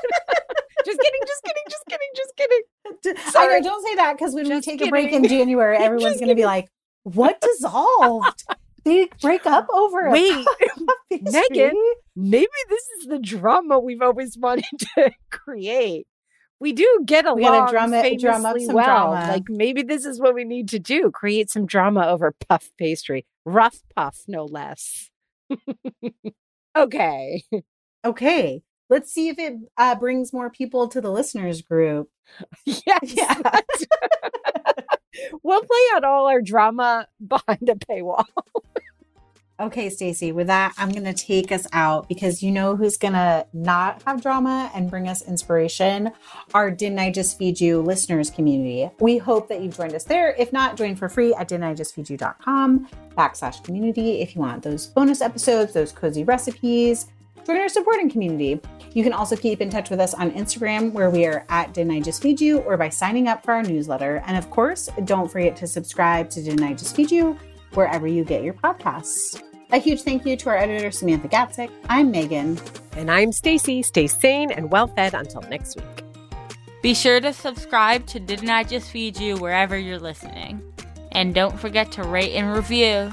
Just kidding, just kidding, just kidding, just kidding. I Sorry. know, don't say that because when we Just take a break in. January, everyone's going to be like, "What dissolved? they break up over Wait? Megan, maybe this is the drama we've always wanted to create. We do get along We gotta drum it- drum up some well. drama. Like maybe this is what we need to do: create some drama over puff pastry, rough puff, no less. okay. Okay, let's see if it uh, brings more people to the listeners group. Yes. Yeah. we'll play out all our drama behind a paywall. Okay, Stacy, with that, I'm going to take us out because you know who's going to not have drama and bring us inspiration? Our Didn't I Just Feed You listeners community. We hope that you've joined us there. If not, join for free at didn'tijustfeedyou.com backslash community if you want those bonus episodes, those cozy recipes. Join our supporting community. You can also keep in touch with us on Instagram, where we are at Didn't I Just Feed You, or by signing up for our newsletter. And of course, don't forget to subscribe to Didn't I Just Feed You wherever you get your podcasts. A huge thank you to our editor, Samantha Gatzik. I'm Megan. And I'm Stacy. Stay sane and well fed until next week. Be sure to subscribe to Didn't I Just Feed You wherever you're listening. And don't forget to rate and review.